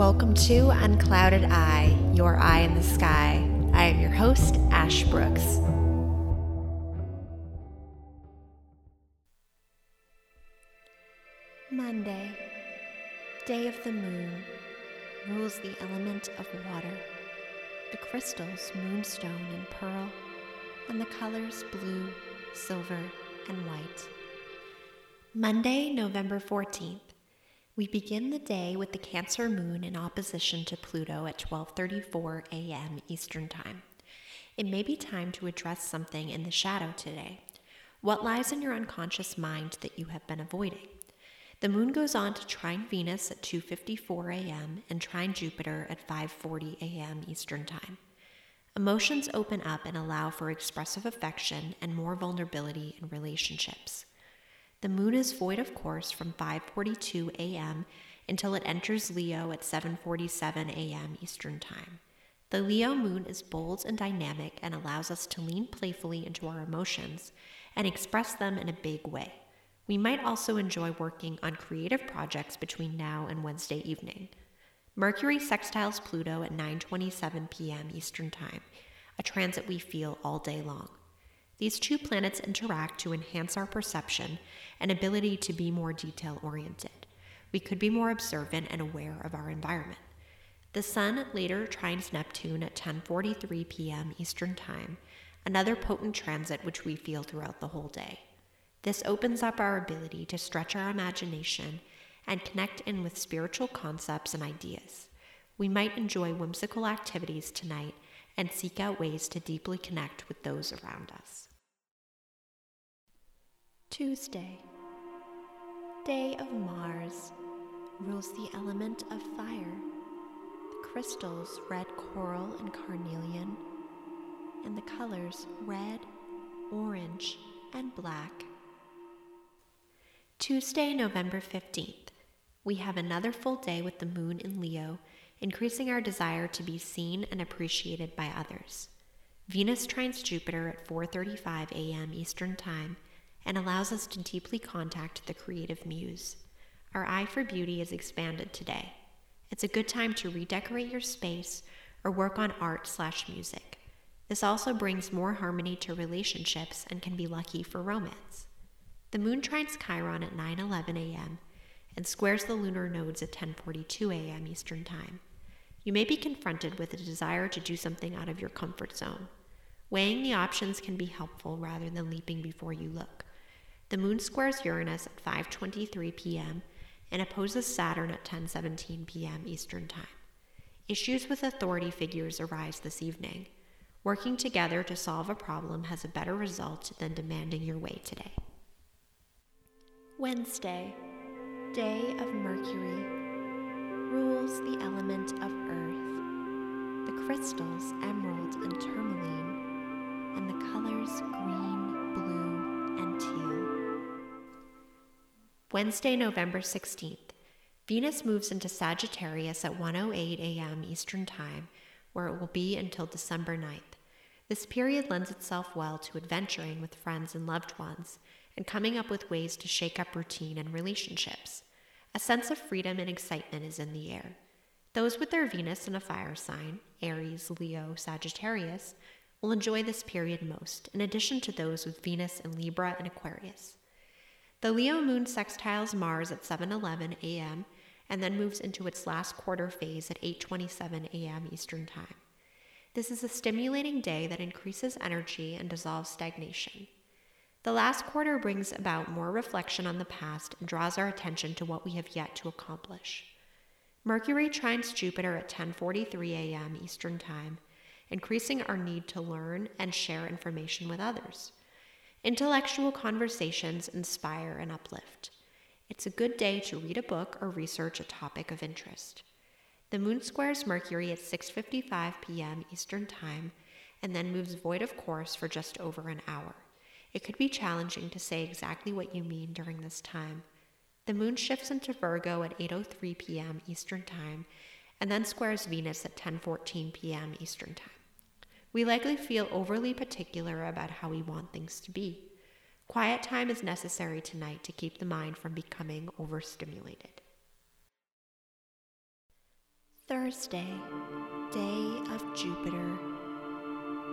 Welcome to Unclouded Eye, your eye in the sky. I am your host, Ash Brooks. Monday, day of the moon, rules the element of water. The crystals, moonstone and pearl, and the colors blue, silver, and white. Monday, November 14th. We begin the day with the Cancer moon in opposition to Pluto at 12:34 a.m. Eastern Time. It may be time to address something in the shadow today. What lies in your unconscious mind that you have been avoiding? The moon goes on to trine Venus at 2:54 a.m. and trine Jupiter at 5:40 a.m. Eastern Time. Emotions open up and allow for expressive affection and more vulnerability in relationships. The moon is void of course from 5:42 a.m. until it enters Leo at 7:47 a.m. Eastern Time. The Leo moon is bold and dynamic and allows us to lean playfully into our emotions and express them in a big way. We might also enjoy working on creative projects between now and Wednesday evening. Mercury sextiles Pluto at 9:27 p.m. Eastern Time, a transit we feel all day long. These two planets interact to enhance our perception and ability to be more detail oriented. We could be more observant and aware of our environment. The Sun later trines Neptune at 10:43 p.m. Eastern Time, another potent transit which we feel throughout the whole day. This opens up our ability to stretch our imagination and connect in with spiritual concepts and ideas. We might enjoy whimsical activities tonight and seek out ways to deeply connect with those around us. Tuesday, day of Mars, rules the element of fire. The crystals, red coral and carnelian, and the colors red, orange, and black. Tuesday, November 15th. We have another full day with the moon in Leo, increasing our desire to be seen and appreciated by others. Venus trines Jupiter at 4:35 a.m. Eastern Time and allows us to deeply contact the creative muse. Our eye for beauty is expanded today. It's a good time to redecorate your space or work on art slash music. This also brings more harmony to relationships and can be lucky for romance. The moon trines Chiron at 9:11 a.m. and squares the lunar nodes at 10:42 a.m. Eastern Time. You may be confronted with a desire to do something out of your comfort zone. Weighing the options can be helpful rather than leaping before you look. The moon squares Uranus at 5:23 p.m. and opposes Saturn at 10:17 p.m. Eastern Time. Issues with authority figures arise this evening. Working together to solve a problem has a better result than demanding your way today. Wednesday, day of Mercury, rules the element of earth. The crystals emerald and tourmaline, and the colors green, blue, and teal. Wednesday, November 16th. Venus moves into Sagittarius at 1:08 a.m. Eastern Time, where it will be until December 9th. This period lends itself well to adventuring with friends and loved ones and coming up with ways to shake up routine and relationships. A sense of freedom and excitement is in the air. Those with their Venus in a fire sign, Aries, Leo, Sagittarius, will enjoy this period most, in addition to those with Venus in Libra and Aquarius. The Leo moon sextiles Mars at 7:11 a.m. and then moves into its last quarter phase at 8:27 a.m. Eastern Time. This is a stimulating day that increases energy and dissolves stagnation. The last quarter brings about more reflection on the past and draws our attention to what we have yet to accomplish. Mercury trines Jupiter at 10:43 a.m. Eastern Time, increasing our need to learn and share information with others. Intellectual conversations inspire and uplift. It's a good day to read a book or research a topic of interest. The moon squares Mercury at 6:55 p.m. Eastern Time and then moves void of course for just over an hour. It could be challenging to say exactly what you mean during this time. The moon shifts into Virgo at 8:03 p.m. Eastern Time and then squares Venus at 10:14 p.m. Eastern Time. We likely feel overly particular about how we want things to be. Quiet time is necessary tonight to keep the mind from becoming overstimulated. Thursday, day of Jupiter,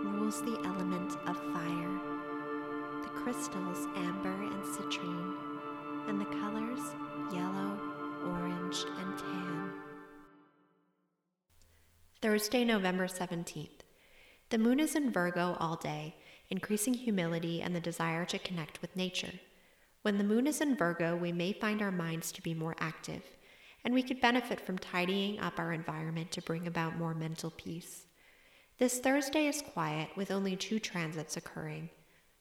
rules the element of fire. The crystals amber and citrine, and the colors yellow, orange, and tan. Thursday, November 17th. The moon is in Virgo all day, increasing humility and the desire to connect with nature. When the moon is in Virgo, we may find our minds to be more active, and we could benefit from tidying up our environment to bring about more mental peace. This Thursday is quiet with only two transits occurring.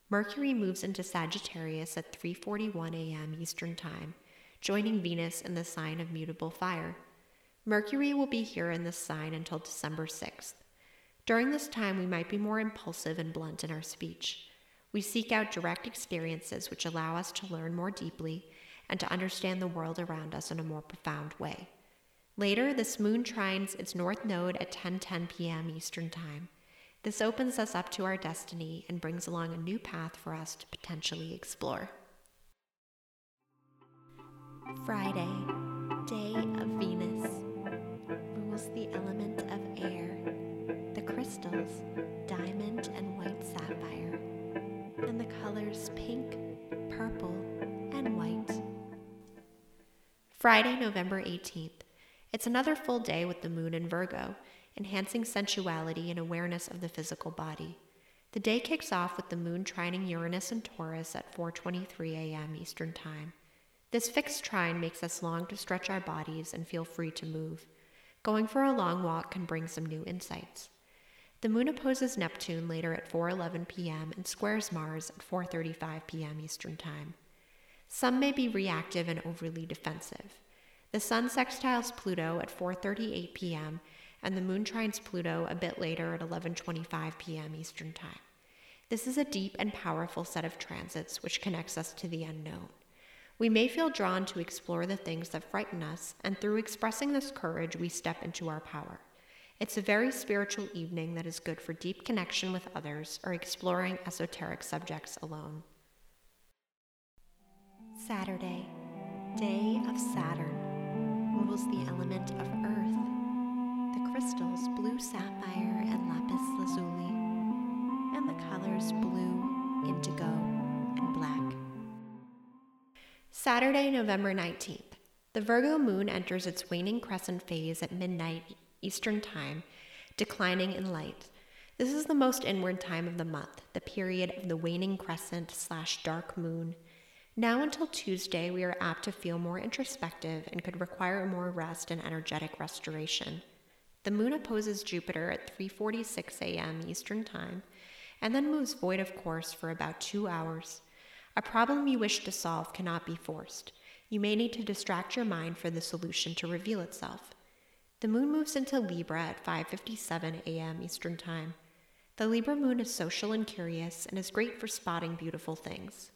Mercury moves into Sagittarius at 3:41 a.m. Eastern Time, joining Venus in the sign of mutable fire. Mercury will be here in this sign until December 6th. During this time, we might be more impulsive and blunt in our speech. We seek out direct experiences which allow us to learn more deeply and to understand the world around us in a more profound way. Later, this moon trines its north node at 10:10 p.m. Eastern Time. This opens us up to our destiny and brings along a new path for us to potentially explore. Friday, day of Venus, rules the element crystals, diamond and white sapphire, and the colors pink, purple, and white. Friday, November 18th. It's another full day with the moon in Virgo, enhancing sensuality and awareness of the physical body. The day kicks off with the moon trining Uranus and Taurus at 4:23 a.m. Eastern Time. This fixed trine makes us long to stretch our bodies and feel free to move. Going for a long walk can bring some new insights. The moon opposes Neptune later at 4:11 p.m. and squares Mars at 4:35 p.m. Eastern Time. Some may be reactive and overly defensive. The sun sextiles Pluto at 4:38 p.m. and the moon trines Pluto a bit later at 11:25 p.m. Eastern Time. This is a deep and powerful set of transits which connects us to the unknown. We may feel drawn to explore the things that frighten us, and through expressing this courage, we step into our power. It's a very spiritual evening that is good for deep connection with others or exploring esoteric subjects alone. Saturday, day of Saturn, rules the element of earth. The crystals blue sapphire and lapis lazuli, and the colors blue, indigo, and black. Saturday, November 19th. The Virgo moon enters its waning crescent phase at midnight Eastern Time, declining in light. This is the most inward time of the month, the period of the waning crescent slash dark moon. Now until Tuesday, we are apt to feel more introspective and could require more rest and energetic restoration. The moon opposes Jupiter at 3:46 a.m. Eastern Time and then moves void of course for about 2 hours. A problem you wish to solve cannot be forced. You may need to distract your mind for the solution to reveal itself. The moon moves into Libra at 5:57 a.m. Eastern Time. The Libra moon is social and curious and is great for spotting beautiful things.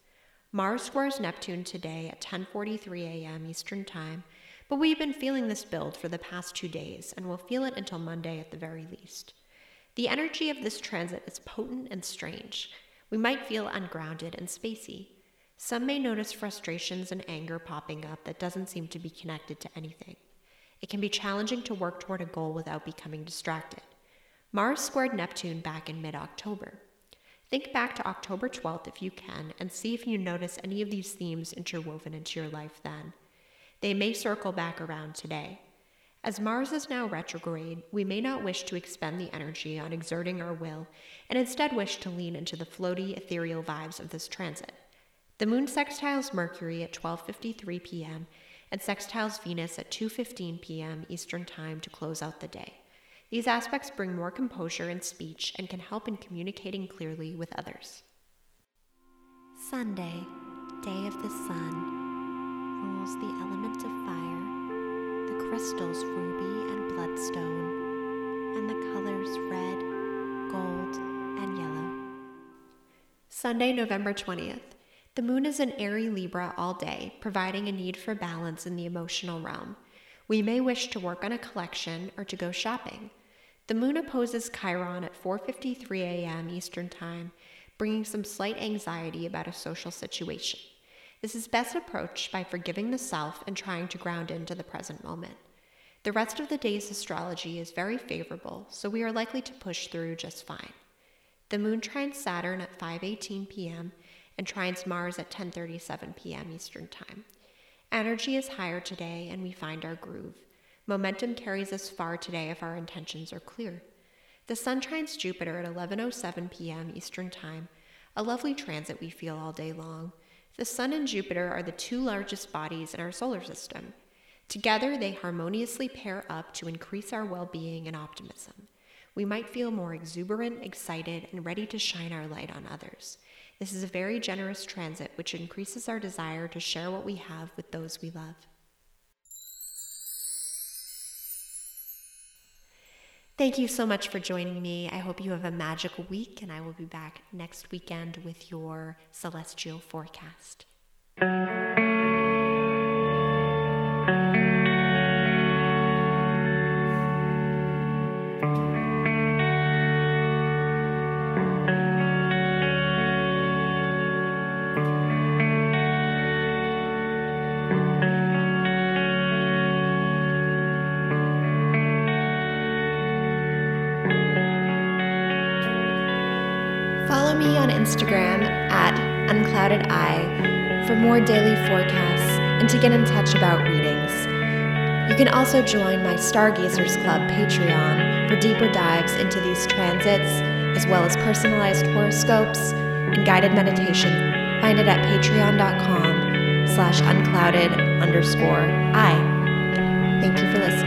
Mars squares Neptune today at 10:43 a.m. Eastern Time, but we've been feeling this build for the past 2 days and will feel it until Monday at the very least. The energy of this transit is potent and strange. We might feel ungrounded and spacey. Some may notice frustrations and anger popping up that doesn't seem to be connected to anything it can be challenging to work toward a goal without becoming distracted. Mars squared Neptune back in mid October. Think back to October 12th if you can and see if you notice any of these themes interwoven into your life then. They may circle back around today. As Mars is now retrograde, we may not wish to expend the energy on exerting our will and instead wish to lean into the floaty, ethereal vibes of this transit. The moon sextiles Mercury at 12:53 p.m and sextiles Venus at 2:15 p.m. Eastern Time to close out the day. These aspects bring more composure in speech and can help in communicating clearly with others. Sunday, day of the sun, rules the element of fire, the crystals ruby and bloodstone, and the colors red, gold, and yellow. Sunday, November 20th. The moon is in airy Libra all day, providing a need for balance in the emotional realm. We may wish to work on a collection or to go shopping. The moon opposes Chiron at 4:53 a.m. Eastern Time, bringing some slight anxiety about a social situation. This is best approached by forgiving the self and trying to ground into the present moment. The rest of the day's astrology is very favorable, so we are likely to push through just fine. The moon trines Saturn at 5:18 p.m. and trines Mars at 10:37 p.m. Eastern Time. Energy is higher today and we find our groove. Momentum carries us far today if our intentions are clear. The sun trines Jupiter at 11:07 p.m. Eastern Time, a lovely transit we feel all day long. The sun and Jupiter are the two largest bodies in our solar system. Together, they harmoniously pair up to increase our well-being and optimism we might feel more exuberant, excited, and ready to shine our light on others. This is a very generous transit which increases our desire to share what we have with those we love. Thank you so much for joining me. I hope you have a magical week, and I will be back next weekend with your celestial forecast. Instagram at Unclouded Eye for more daily forecasts and to get in touch about readings. You can also join my Stargazers Club Patreon for deeper dives into these transits, as well as personalized horoscopes and guided meditation. Find it at patreon.com slash unclouded underscore I. Thank you for listening.